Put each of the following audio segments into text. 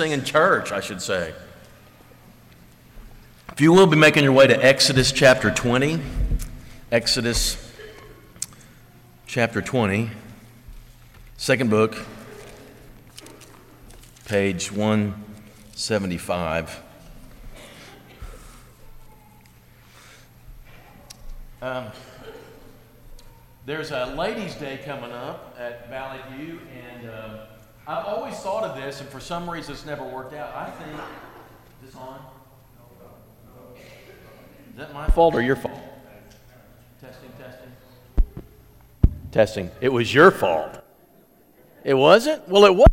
sing in church, I should say. If you will be making your way to Exodus chapter 20, Exodus chapter 20, second book, page 175. Um, there's a ladies' day coming up at Valley View, and uh, I've always thought of this, and for some reason it's never worked out. I think is this on? Is that my fault or your fault? Testing, testing. Testing. It was your fault. It wasn't? Well, it was.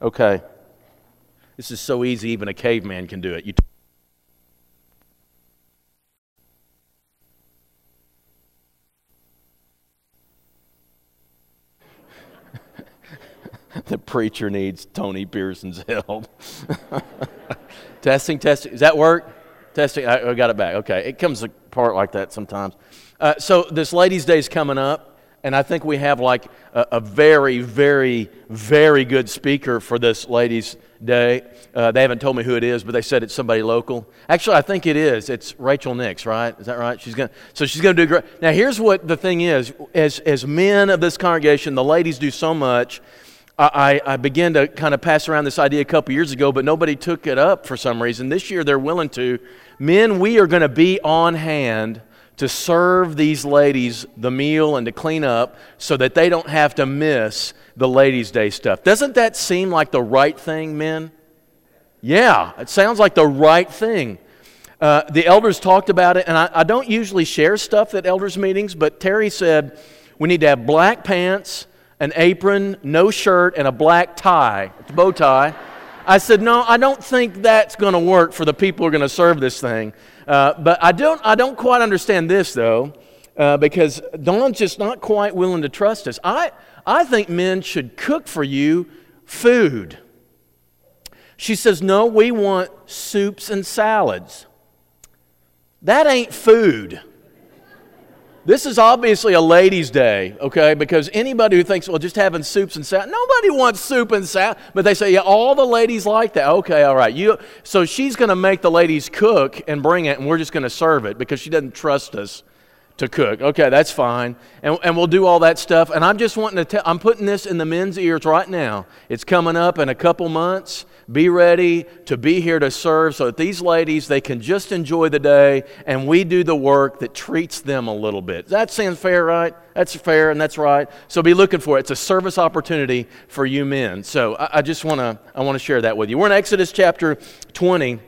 Okay. This is so easy, even a caveman can do it. You the preacher needs Tony Pearson's help. testing, testing. Does that work? Testing. I, I, got it back. Okay. It comes apart like that sometimes. Uh, so this Ladies' Day is coming up, and I think we have like a, a very, very, very good speaker for this Ladies' Day. Uh, they haven't told me who it is, but they said it's somebody local. Actually, I think it is. It's Rachel Nix, right? Is that right? She's gonna. So she's going to do great. Now, here's what the thing is: as as men of this congregation, the ladies do so much I, I began to kind of pass around this idea a couple years ago, but nobody took it up for some reason. This year they're willing to. Men, we are going to be on hand to serve these ladies the meal and to clean up so that they don't have to miss the ladies' day stuff. Doesn't that seem like the right thing, men? Yeah, it sounds like the right thing. Uh, the elders talked about it, and I, I don't usually share stuff at elders' meetings, but Terry said we need to have black pants an apron, no shirt, and a black tie, a bow tie. I said, No, I don't think that's going to work for the people who are going to serve this thing. Uh, but I don't, I don't quite understand this, though, uh, because Don's just not quite willing to trust us. I, I think men should cook for you food. She says, No, we want soups and salads. That ain't food. This is obviously a ladies' day, okay? Because anybody who thinks, well, just having soups and salad, nobody wants soup and salad. But they say, yeah, all the ladies like that. Okay, all right. You, so she's going to make the ladies cook and bring it, and we're just going to serve it because she doesn't trust us to cook. Okay, that's fine. And, and we'll do all that stuff. And I'm just wanting to tell, I'm putting this in the men's ears right now. It's coming up in a couple months. Be ready to be here to serve so that these ladies, they can just enjoy the day and we do the work that treats them a little bit. That sounds fair, right? That's fair and that's right. So be looking for it. It's a service opportunity for you men. So I, I just want to, I want to share that with you. We're in Exodus chapter 20.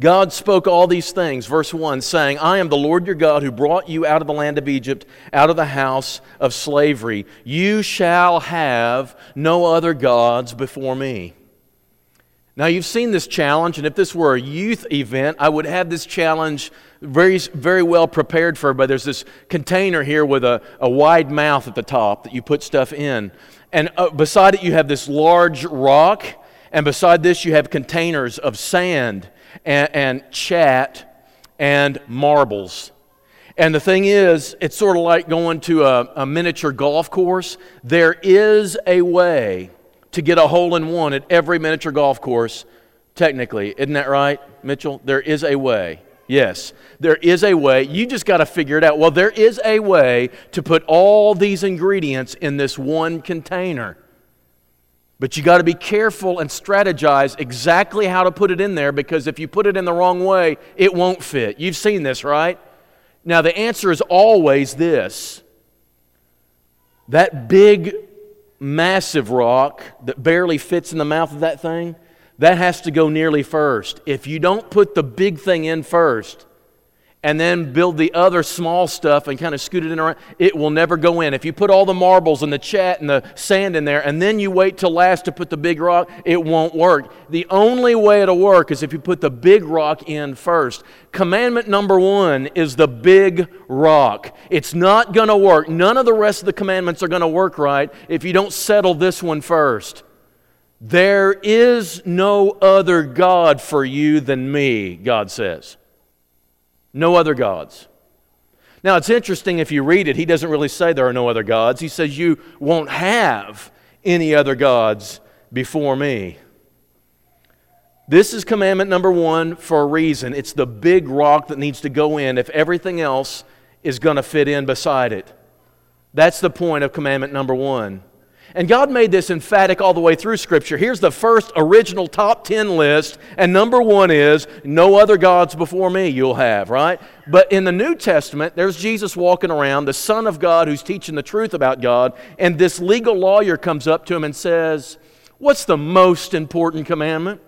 God spoke all these things, verse 1, saying, I am the Lord your God who brought you out of the land of Egypt, out of the house of slavery. You shall have no other gods before me. Now, you've seen this challenge, and if this were a youth event, I would have this challenge very, very well prepared for But There's this container here with a, a wide mouth at the top that you put stuff in. And uh, beside it, you have this large rock, and beside this, you have containers of sand and, and chat and marbles. And the thing is, it's sort of like going to a, a miniature golf course. There is a way to get a hole in one at every miniature golf course, technically. Isn't that right, Mitchell? There is a way. Yes, there is a way. You just got to figure it out. Well, there is a way to put all these ingredients in this one container. But you got to be careful and strategize exactly how to put it in there because if you put it in the wrong way, it won't fit. You've seen this, right? Now, the answer is always this that big massive rock that barely fits in the mouth of that thing, that has to go nearly first. If you don't put the big thing in first, and then build the other small stuff and kind of scoot it in around, it will never go in. If you put all the marbles and the chat and the sand in there and then you wait till last to put the big rock, it won't work. The only way it'll work is if you put the big rock in first. Commandment number one is the big rock. It's not going to work. None of the rest of the commandments are going to work right if you don't settle this one first. There is no other God for you than me, God says. No other gods. Now, it's interesting if you read it, he doesn't really say there are no other gods. He says, You won't have any other gods before me. This is commandment number one for a reason. It's the big rock that needs to go in if everything else is going to fit in beside it. That's the point of commandment number one. And God made this emphatic all the way through Scripture. Here's the first original top 10 list, and number one is no other gods before me you'll have, right? But in the New Testament, there's Jesus walking around, the Son of God who's teaching the truth about God, and this legal lawyer comes up to him and says, What's the most important commandment?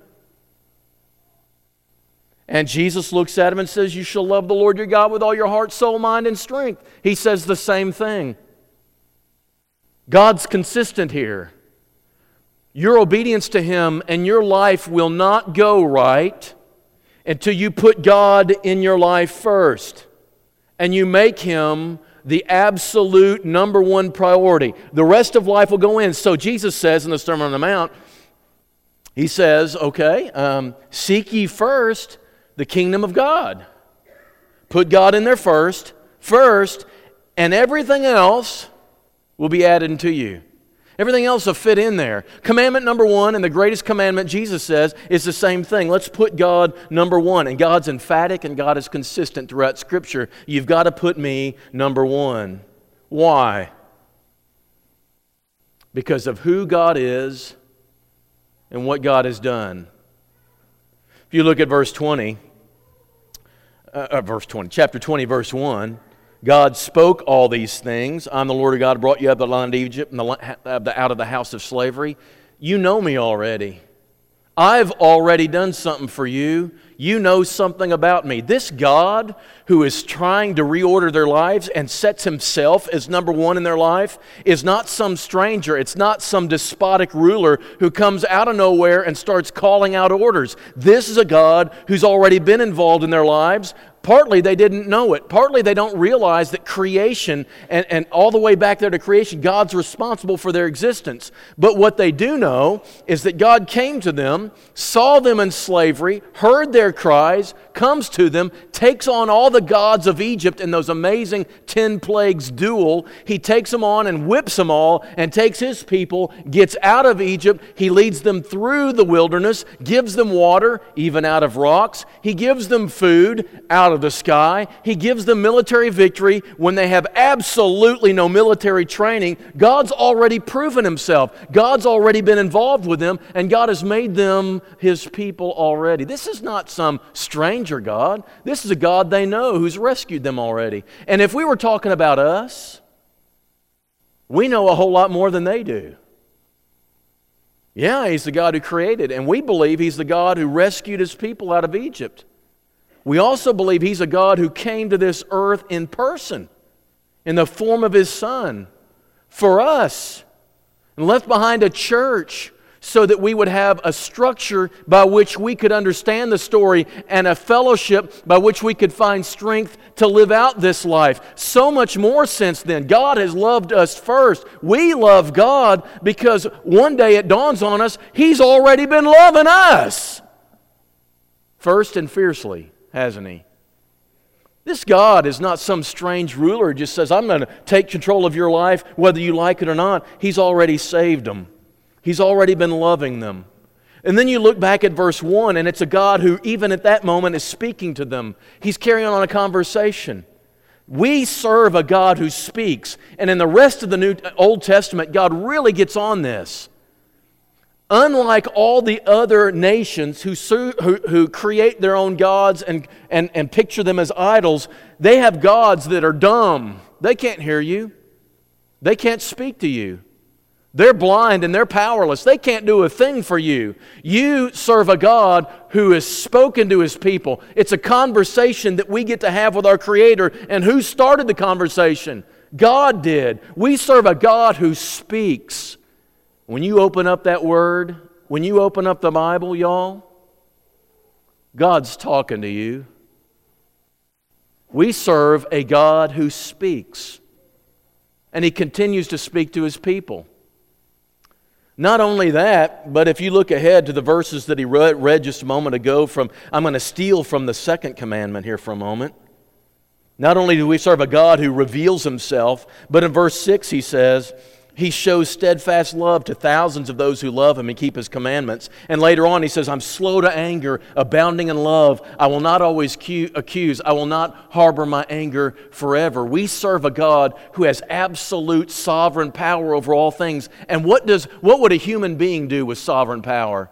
And Jesus looks at him and says, You shall love the Lord your God with all your heart, soul, mind, and strength. He says the same thing. God's consistent here. Your obedience to Him and your life will not go right until you put God in your life first and you make Him the absolute number one priority. The rest of life will go in. So Jesus says in the Sermon on the Mount, He says, okay, um, seek ye first the kingdom of God. Put God in there first, first, and everything else will be added to you. Everything else will fit in there. Commandment number one, and the greatest commandment, Jesus says, is the same thing. Let's put God number one. And God's emphatic and God is consistent throughout Scripture. You've got to put me number one. Why? Because of who God is and what God has done. If you look at verse 20, uh, uh, verse 20, chapter 20, verse 1, God spoke all these things. I'm the Lord of God, brought you out of the land of Egypt and out of the house of slavery. You know me already. I've already done something for you. You know something about me. This God who is trying to reorder their lives and sets himself as number one in their life is not some stranger. It's not some despotic ruler who comes out of nowhere and starts calling out orders. This is a God who's already been involved in their lives, Partly they didn't know it. Partly they don't realize that creation, and, and all the way back there to creation, God's responsible for their existence. But what they do know is that God came to them, saw them in slavery, heard their cries, comes to them, takes on all the gods of Egypt in those amazing 10 plagues duel. He takes them on and whips them all and takes his people, gets out of Egypt. He leads them through the wilderness, gives them water, even out of rocks. He gives them food out of the sky. He gives them military victory when they have absolutely no military training. God's already proven himself, God's already been involved with them, and God has made them his people already. This is not some stranger God. This is a God they know who's rescued them already. And if we were talking about us, we know a whole lot more than they do. Yeah, He's the God who created, and we believe He's the God who rescued His people out of Egypt. We also believe He's a God who came to this earth in person, in the form of His Son, for us, and left behind a church so that we would have a structure by which we could understand the story and a fellowship by which we could find strength to live out this life. So much more since then. God has loved us first. We love God because one day it dawns on us, He's already been loving us. First and fiercely, hasn't He? This God is not some strange ruler who just says, I'm going to take control of your life whether you like it or not. He's already saved them. He's already been loving them. And then you look back at verse 1, and it's a God who, even at that moment, is speaking to them. He's carrying on a conversation. We serve a God who speaks. And in the rest of the New Old Testament, God really gets on this. Unlike all the other nations who, who, who create their own gods and, and, and picture them as idols, they have gods that are dumb. They can't hear you, they can't speak to you. They're blind and they're powerless. They can't do a thing for you. You serve a God who has spoken to his people. It's a conversation that we get to have with our Creator. And who started the conversation? God did. We serve a God who speaks. When you open up that word, when you open up the Bible, y'all, God's talking to you. We serve a God who speaks. And he continues to speak to his people. Not only that, but if you look ahead to the verses that he read, read just a moment ago from, I'm going to steal from the second commandment here for a moment. Not only do we serve a God who reveals himself, but in verse 6 he says, he shows steadfast love to thousands of those who love him and keep his commandments. And later on, he says, I'm slow to anger, abounding in love. I will not always accuse. I will not harbor my anger forever. We serve a God who has absolute sovereign power over all things. And what, does, what would a human being do with sovereign power?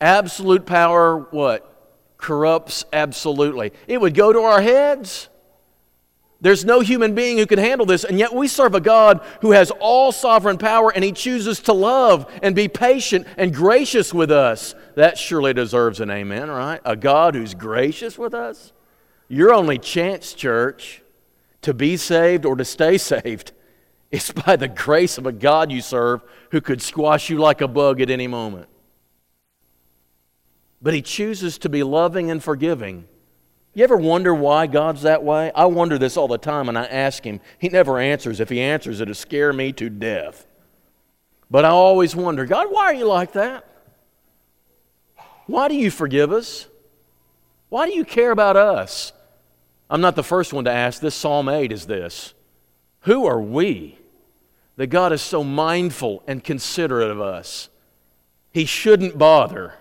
Absolute power, what? Corrupts absolutely. It would go to our heads. There's no human being who can handle this, and yet we serve a God who has all sovereign power and he chooses to love and be patient and gracious with us. That surely deserves an amen, right? A God who's gracious with us. Your only chance, church, to be saved or to stay saved is by the grace of a God you serve who could squash you like a bug at any moment. But he chooses to be loving and forgiving you ever wonder why God's that way? I wonder this all the time, and I ask Him. He never answers. If He answers, it'll scare me to death. But I always wonder, God, why are you like that? Why do you forgive us? Why do you care about us? I'm not the first one to ask this. Psalm 8 is this Who are we that God is so mindful and considerate of us? He shouldn't bother,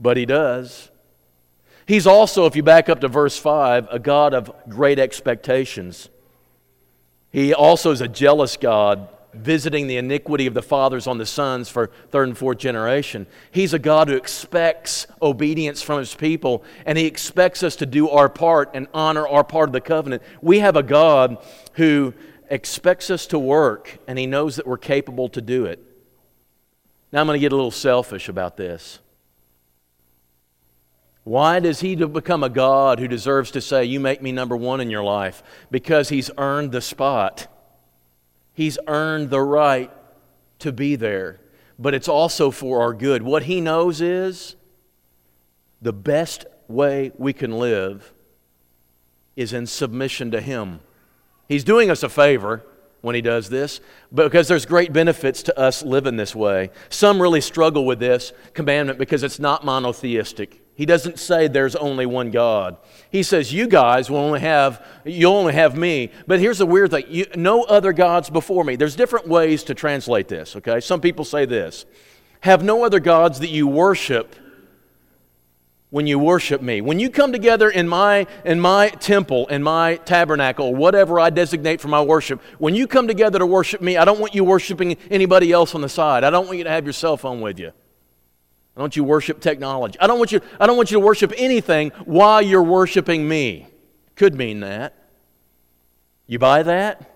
but He does. He's also, if you back up to verse 5, a God of great expectations. He also is a jealous God, visiting the iniquity of the fathers on the sons for third and fourth generation. He's a God who expects obedience from his people, and he expects us to do our part and honor our part of the covenant. We have a God who expects us to work, and he knows that we're capable to do it. Now, I'm going to get a little selfish about this. Why does he become a God who deserves to say, You make me number one in your life? Because he's earned the spot. He's earned the right to be there. But it's also for our good. What he knows is the best way we can live is in submission to him. He's doing us a favor when he does this, because there's great benefits to us living this way. Some really struggle with this commandment because it's not monotheistic. He doesn't say there's only one God. He says you guys will only have you'll only have me. But here's the weird thing: you, no other gods before me. There's different ways to translate this. Okay, some people say this: have no other gods that you worship when you worship me. When you come together in my in my temple, in my tabernacle, whatever I designate for my worship, when you come together to worship me, I don't want you worshiping anybody else on the side. I don't want you to have your cell phone with you. I don't want you worship technology. I don't want you, I don't want you to worship anything while you're worshiping me. Could mean that. You buy that?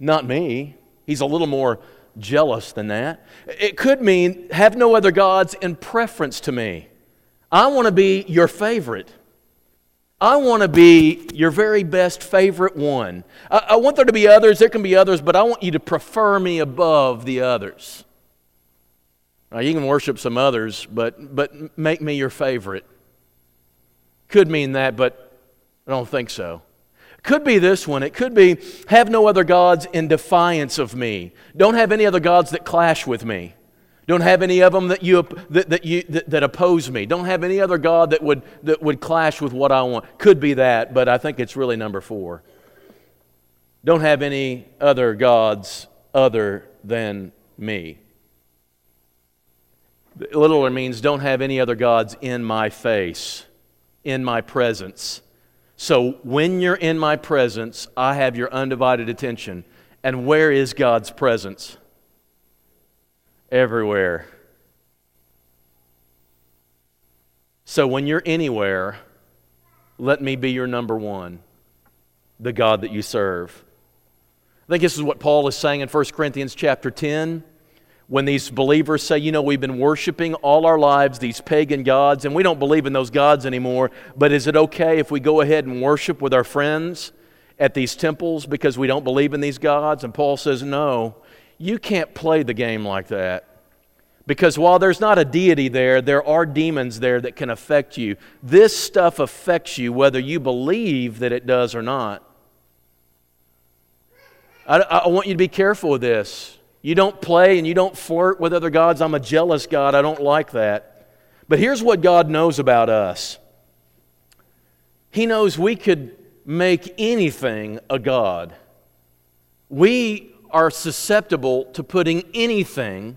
Not me. He's a little more jealous than that. It could mean have no other gods in preference to me. I want to be your favorite. I want to be your very best favorite one. I, I, want there to be others. There can be others, but I want you to prefer me above the others. You can worship some others, but, but make me your favorite. Could mean that, but I don't think so. Could be this one. It could be have no other gods in defiance of me. Don't have any other gods that clash with me. Don't have any of them that, you, that, that, you, that, that oppose me. Don't have any other God that would, that would clash with what I want. Could be that, but I think it's really number four. Don't have any other gods other than me. Literally means don't have any other gods in my face, in my presence. So when you're in my presence, I have your undivided attention. And where is God's presence? Everywhere. So when you're anywhere, let me be your number one, the God that you serve. I think this is what Paul is saying in 1 Corinthians chapter 10 when these believers say, you know, we've been worshiping all our lives these pagan gods and we don't believe in those gods anymore, but is it okay if we go ahead and worship with our friends at these temples because we don't believe in these gods? And Paul says, no, you can't play the game like that. Because while there's not a deity there, there are demons there that can affect you. This stuff affects you whether you believe that it does or not. I, I want you to be careful with this. You don't play and you don't flirt with other gods. I'm a jealous God. I don't like that. But here's what God knows about us He knows we could make anything a God. We are susceptible to putting anything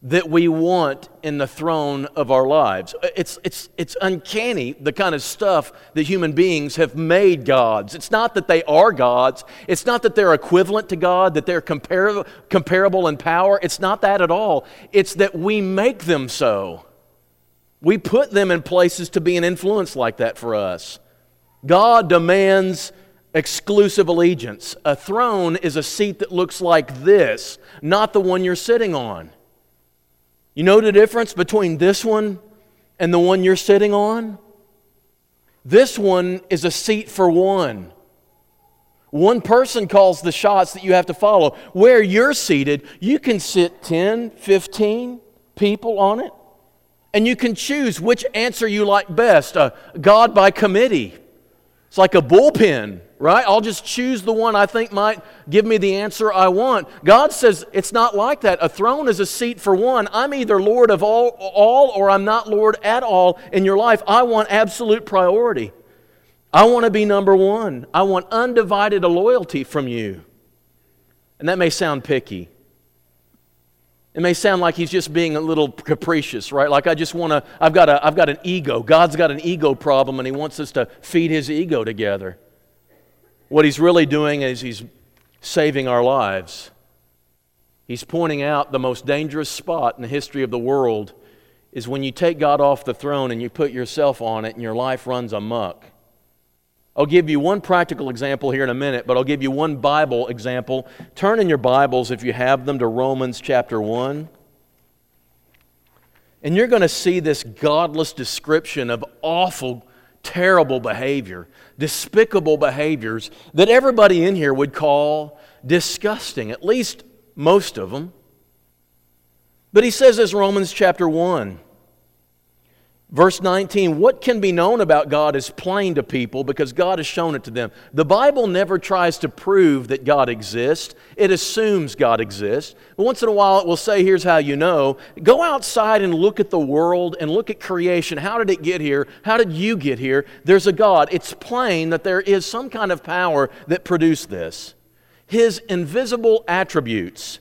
that we want in the throne of our lives. It's, it's, it's uncanny the kind of stuff that human beings have made gods. It's not that they are gods, it's not that they're equivalent to God, that they're comparable, comparable in power. It's not that at all. It's that we make them so. We put them in places to be an influence like that for us. God demands exclusive allegiance. A throne is a seat that looks like this, not the one you're sitting on. You know the difference between this one and the one you're sitting on? This one is a seat for one. One person calls the shots that you have to follow. Where you're seated, you can sit 10, 15 people on it, and you can choose which answer you like best. Uh, God by committee. It's like a bullpen right? I'll just choose the one I think might give me the answer I want. God says it's not like that. A throne is a seat for one. I'm either Lord of all, all or I'm not Lord at all in your life. I want absolute priority. I want to be number one. I want undivided loyalty from you. And that may sound picky. It may sound like he's just being a little capricious, right? Like I just want to, I've got, a, I've got an ego. God's got an ego problem and he wants us to feed his ego together. What he's really doing is he's saving our lives. He's pointing out the most dangerous spot in the history of the world is when you take God off the throne and you put yourself on it and your life runs amuck. I'll give you one practical example here in a minute, but I'll give you one Bible example. Turn in your Bibles, if you have them, to Romans chapter 1. And you're going to see this godless description of awful terrible behavior, despicable behaviors that everybody in here would call disgusting, at least most of them. But he says this Romans chapter 1. Verse 19, what can be known about God is plain to people because God has shown it to them. The Bible never tries to prove that God exists, it assumes God exists. But once in a while, it will say, Here's how you know. Go outside and look at the world and look at creation. How did it get here? How did you get here? There's a God. It's plain that there is some kind of power that produced this. His invisible attributes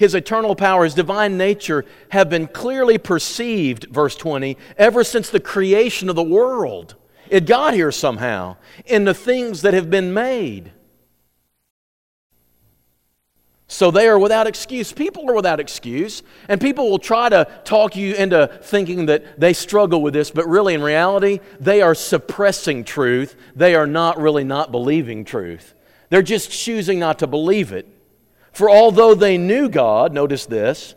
his eternal power, his divine nature have been clearly perceived, verse 20, ever since the creation of the world. It got here somehow in the things that have been made. So they are without excuse. People are without excuse. And people will try to talk you into thinking that they struggle with this, but really, in reality, they are suppressing truth. They are not really not believing truth. They're just choosing not to believe it. For although they knew God, notice this,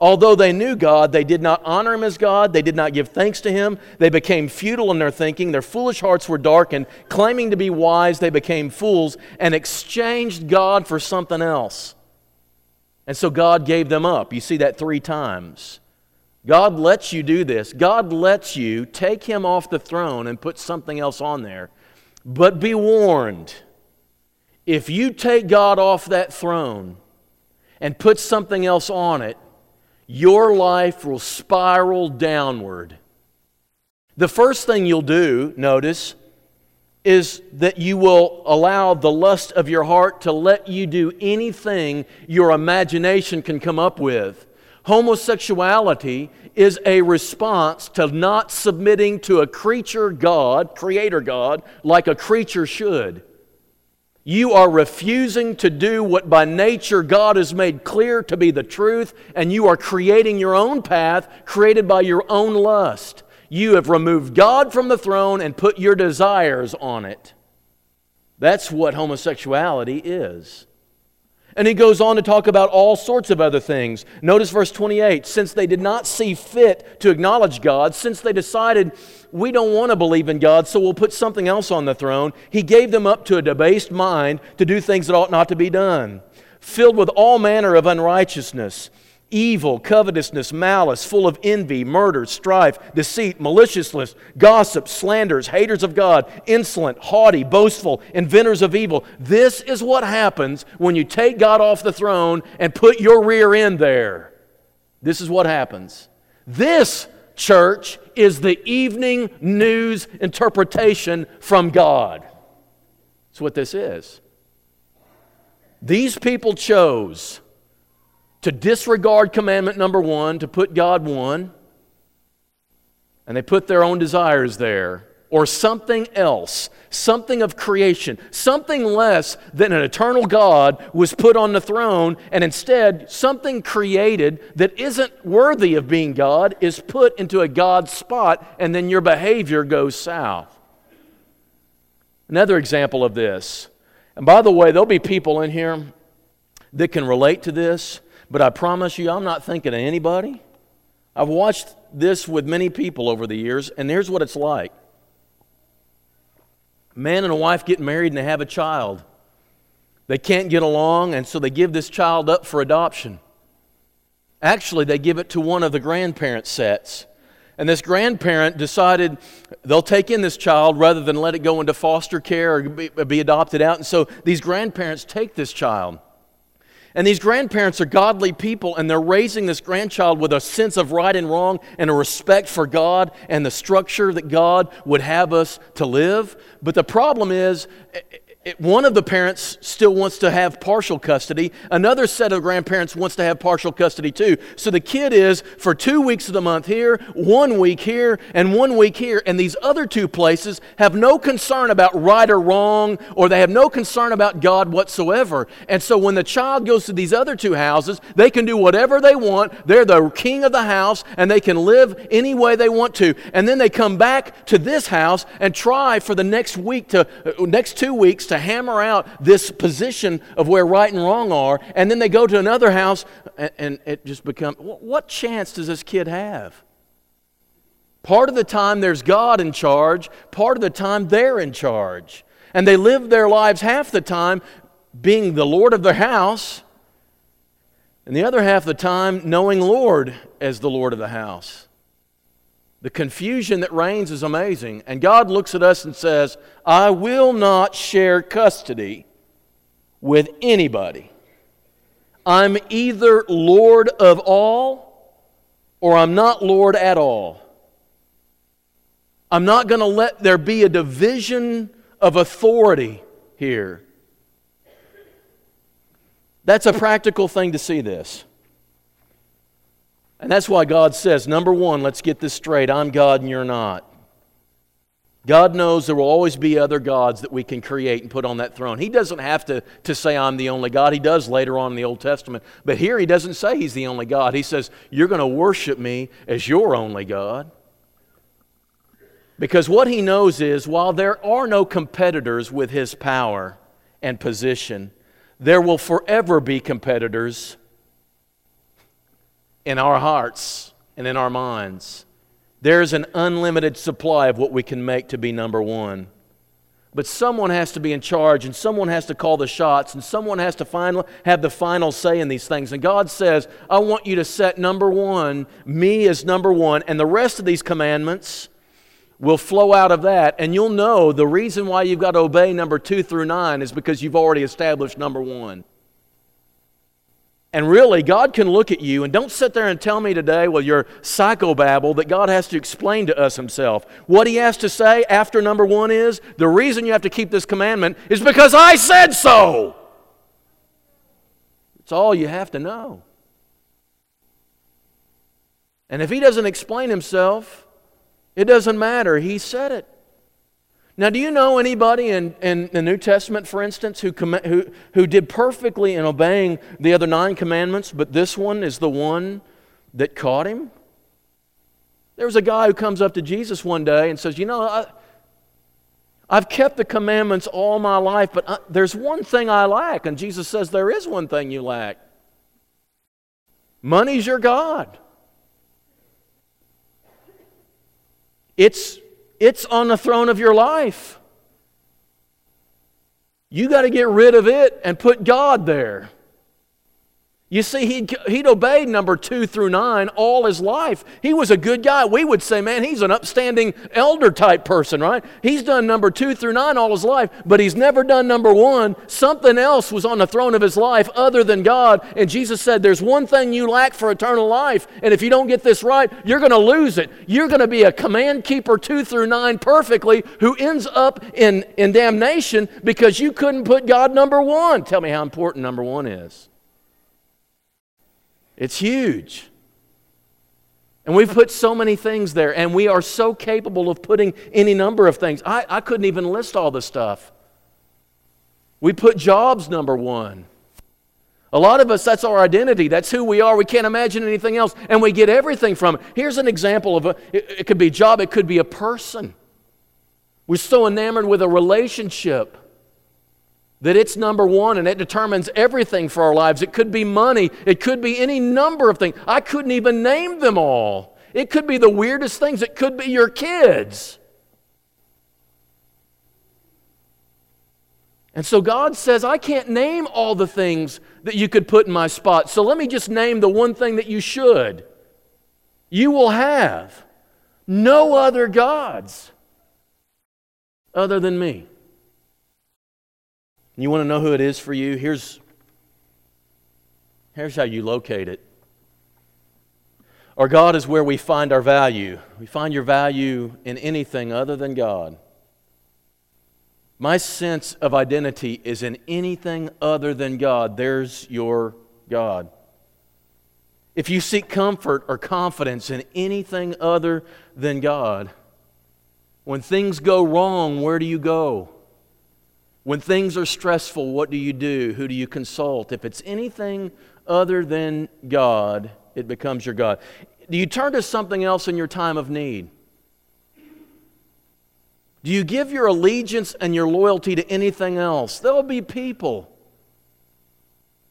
although they knew God, they did not honor him as God, they did not give thanks to him, they became futile in their thinking, their foolish hearts were darkened, claiming to be wise, they became fools and exchanged God for something else. And so God gave them up. You see that three times. God lets you do this. God lets you take him off the throne and put something else on there. But be warned if you take God off that throne and put something else on it, your life will spiral downward. The first thing you'll do, notice, is that you will allow the lust of your heart to let you do anything your imagination can come up with. Homosexuality is a response to not submitting to a creature God, creator God, like a creature should. You are refusing to do what by nature God has made clear to be the truth, and you are creating your own path created by your own lust. You have removed God from the throne and put your desires on it. That's what homosexuality is. And he goes on to talk about all sorts of other things. Notice verse 28 since they did not see fit to acknowledge God, since they decided we don't want to believe in God, so we'll put something else on the throne, he gave them up to a debased mind to do things that ought not to be done, filled with all manner of unrighteousness evil, covetousness, malice, full of envy, murder, strife, deceit, maliciousness, gossip, slanders, haters of God, insolent, haughty, boastful, inventors of evil. This is what happens when you take God off the throne and put your rear end there. This is what happens. This church, is the evening news interpretation from God. That's what this is. These people chose to disregard commandment number one, to put God one, and they put their own desires there, or something else, something of creation, something less than an eternal God was put on the throne, and instead, something created that isn't worthy of being God is put into a God spot, and then your behavior goes south. Another example of this, and by the way, there'll be people in here that can relate to this, but I promise you, I'm not thinking of anybody. I've watched this with many people over the years, and here's what it's like man and a wife get married and they have a child. They can't get along, and so they give this child up for adoption. Actually, they give it to one of the grandparent sets. And this grandparent decided they'll take in this child rather than let it go into foster care or be, adopted out. And so these grandparents take this child. And these grandparents are godly people, and they're raising this grandchild with a sense of right and wrong and a respect for God and the structure that God would have us to live. But the problem is, one of the parents still wants to have partial custody. Another set of grandparents wants to have partial custody too. So the kid is for two weeks of the month here, one week here, and one week here. And these other two places have no concern about right or wrong, or they have no concern about God whatsoever. And so when the child goes to these other two houses, they can do whatever they want. They're the king of the house, and they can live any way they want to. And then they come back to this house and try for the next week to uh, next two weeks to hammer out this position of where right and wrong are, and then they go to another house, and, and it just becomes what chance does this kid have? Part of the time there's God in charge, part of the time they're in charge. And they live their lives half the time being the Lord of their house, and the other half the time knowing Lord as the Lord of the house. The confusion that reigns is amazing. And God looks at us and says, I will not share custody with anybody. I'm either Lord of all or I'm not Lord at all. I'm not going to let there be a division of authority here. That's a practical thing to see this. And that's why God says, number one, let's get this straight I'm God and you're not. God knows there will always be other gods that we can create and put on that throne. He doesn't have to, to say, I'm the only God. He does later on in the Old Testament. But here he doesn't say he's the only God. He says, You're going to worship me as your only God. Because what he knows is while there are no competitors with his power and position, there will forever be competitors in our hearts and in our minds. There's an unlimited supply of what we can make to be number one. But someone has to be in charge, and someone has to call the shots, and someone has to final, have the final say in these things. And God says, I want you to set number one, me as number one, and the rest of these commandments will flow out of that. And you'll know the reason why you've got to obey number two through nine is because you've already established number one. And really, God can look at you, and don't sit there and tell me today, well, you're psychobabble, that God has to explain to us Himself. What He has to say after number one is the reason you have to keep this commandment is because I said so. It's all you have to know. And if He doesn't explain Himself, it doesn't matter. He said it. Now, do you know anybody in, in the New Testament, for instance, who, com- who, who did perfectly in obeying the other nine commandments, but this one is the one that caught him? There was a guy who comes up to Jesus one day and says, You know, I, I've kept the commandments all my life, but I, uh, there's one thing I lack. And Jesus says, There is one thing you lack money's your God. It's it's on the throne of your life. You got to get rid of it and put God there. You see, he'd, he'd obeyed number two through nine all his life. He was a good guy. We would say, man, he's an upstanding elder type person, right? He's done number two through nine all his life, but he's never done number one. Something else was on the throne of his life other than God. And Jesus said, There's one thing you lack for eternal life. And if you don't get this right, you're going to lose it. You're going to be a command keeper two through nine perfectly who ends up in, in damnation because you couldn't put God number one. Tell me how important number one is. It's huge. And we've put so many things there, and we are so capable of putting any number of things. I, I couldn't even list all the stuff. We put jobs number one. A lot of us, that's our identity. That's who we are. We can't imagine anything else, and we get everything from it. Here's an example of a, it, it could be a job, it could be a person. We're so enamored with a relationship that it's number one and it determines everything for our lives. It could be money, it could be any number of things. I couldn't even name them all. It could be the weirdest things, it could be your kids. And so God says, I can't name all the things that you could put in my spot. So let me just name the one thing that you should. You will have no other gods other than me. You want to know who it is for you? Here's, here's how you locate it. Our God is where we find our value. We find your value in anything other than God. My sense of identity is in anything other than God. There's your God. If you seek comfort or confidence in anything other than God, when things go wrong, where do you go? When things are stressful, what do you do? Who do you consult? If it's anything other than God, it becomes your God. Do you turn to something else in your time of need? Do you give your allegiance and your loyalty to anything else? There'll be people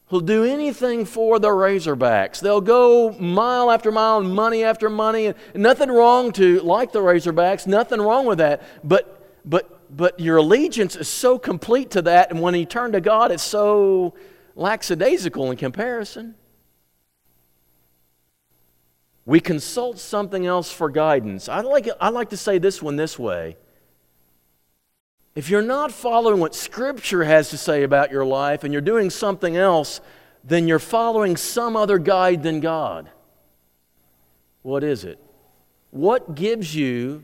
who'll do anything for the Razorbacks. They'll go mile after mile and money after money. And nothing wrong to like the Razorbacks, nothing wrong with that. But, but but your allegiance is so complete to that, and when you turn to God, it's so lackadaisical in comparison. We consult something else for guidance. I like, I like to say this one this way. If you're not following what Scripture has to say about your life and you're doing something else, then you're following some other guide than God. What is it? What gives you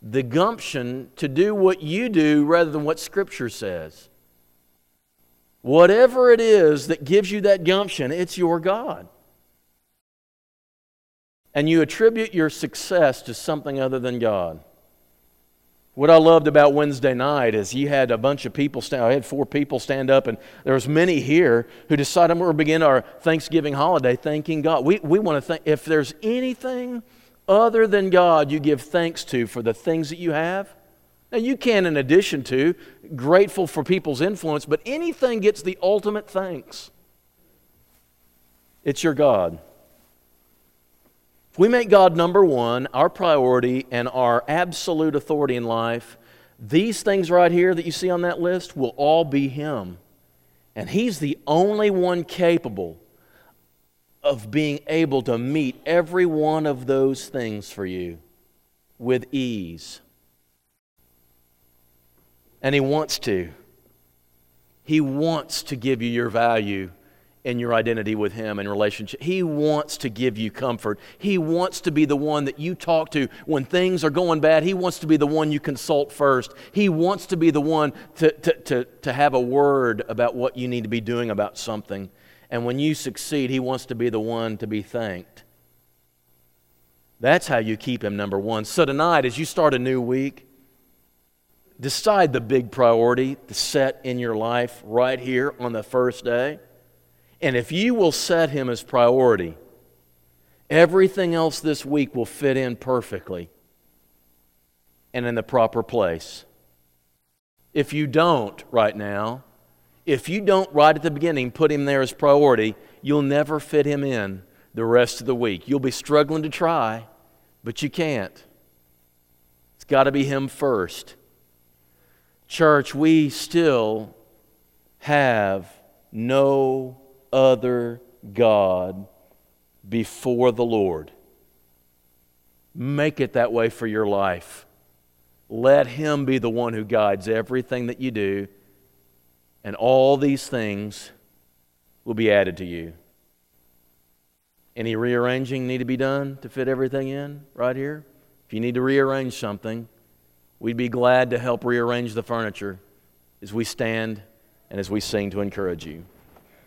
the gumption to do what you do rather than what Scripture says. Whatever it is that gives you that gumption, it's your God. And you attribute your success to something other than God. What I loved about Wednesday night is you had a bunch of people stand. I had four people stand up, and there was many here who decided we're going to begin our Thanksgiving holiday thanking God. We, we want to thank. If there's anything other than God you give thanks to for the things that you have? Now, you can, in addition to, grateful for people's influence, but anything gets the ultimate thanks. It's your God. If we make God number one, our priority, and our absolute authority in life, these things right here that you see on that list will all be Him. And He's the only one capable of being able to meet every one of those things for you with ease. And He wants to. He wants to give you your value and your identity with Him in relationship. He wants to give you comfort. He wants to be the one that you talk to when things are going bad. He wants to be the one you consult first. He wants to be the one to, to, to, to have a word about what you need to be doing about something. And when you succeed, He wants to be the one to be thanked. That's how you keep Him number one. So tonight, as you start a new week, decide the big priority to set in your life right here on the first day. And if you will set Him as priority, everything else this week will fit in perfectly and in the proper place. If you don't right now, if you don't, right at the beginning, put him there as priority, you'll never fit him in the rest of the week. You'll be struggling to try, but you can't. It's got to be him first. Church, we still have no other God before the Lord. Make it that way for your life. Let Him be the one who guides everything that you do, and all these things will be added to you. Any rearranging need to be done to fit everything in right here? If you need to rearrange something, we'd be glad to help rearrange the furniture as we stand and as we sing to encourage you.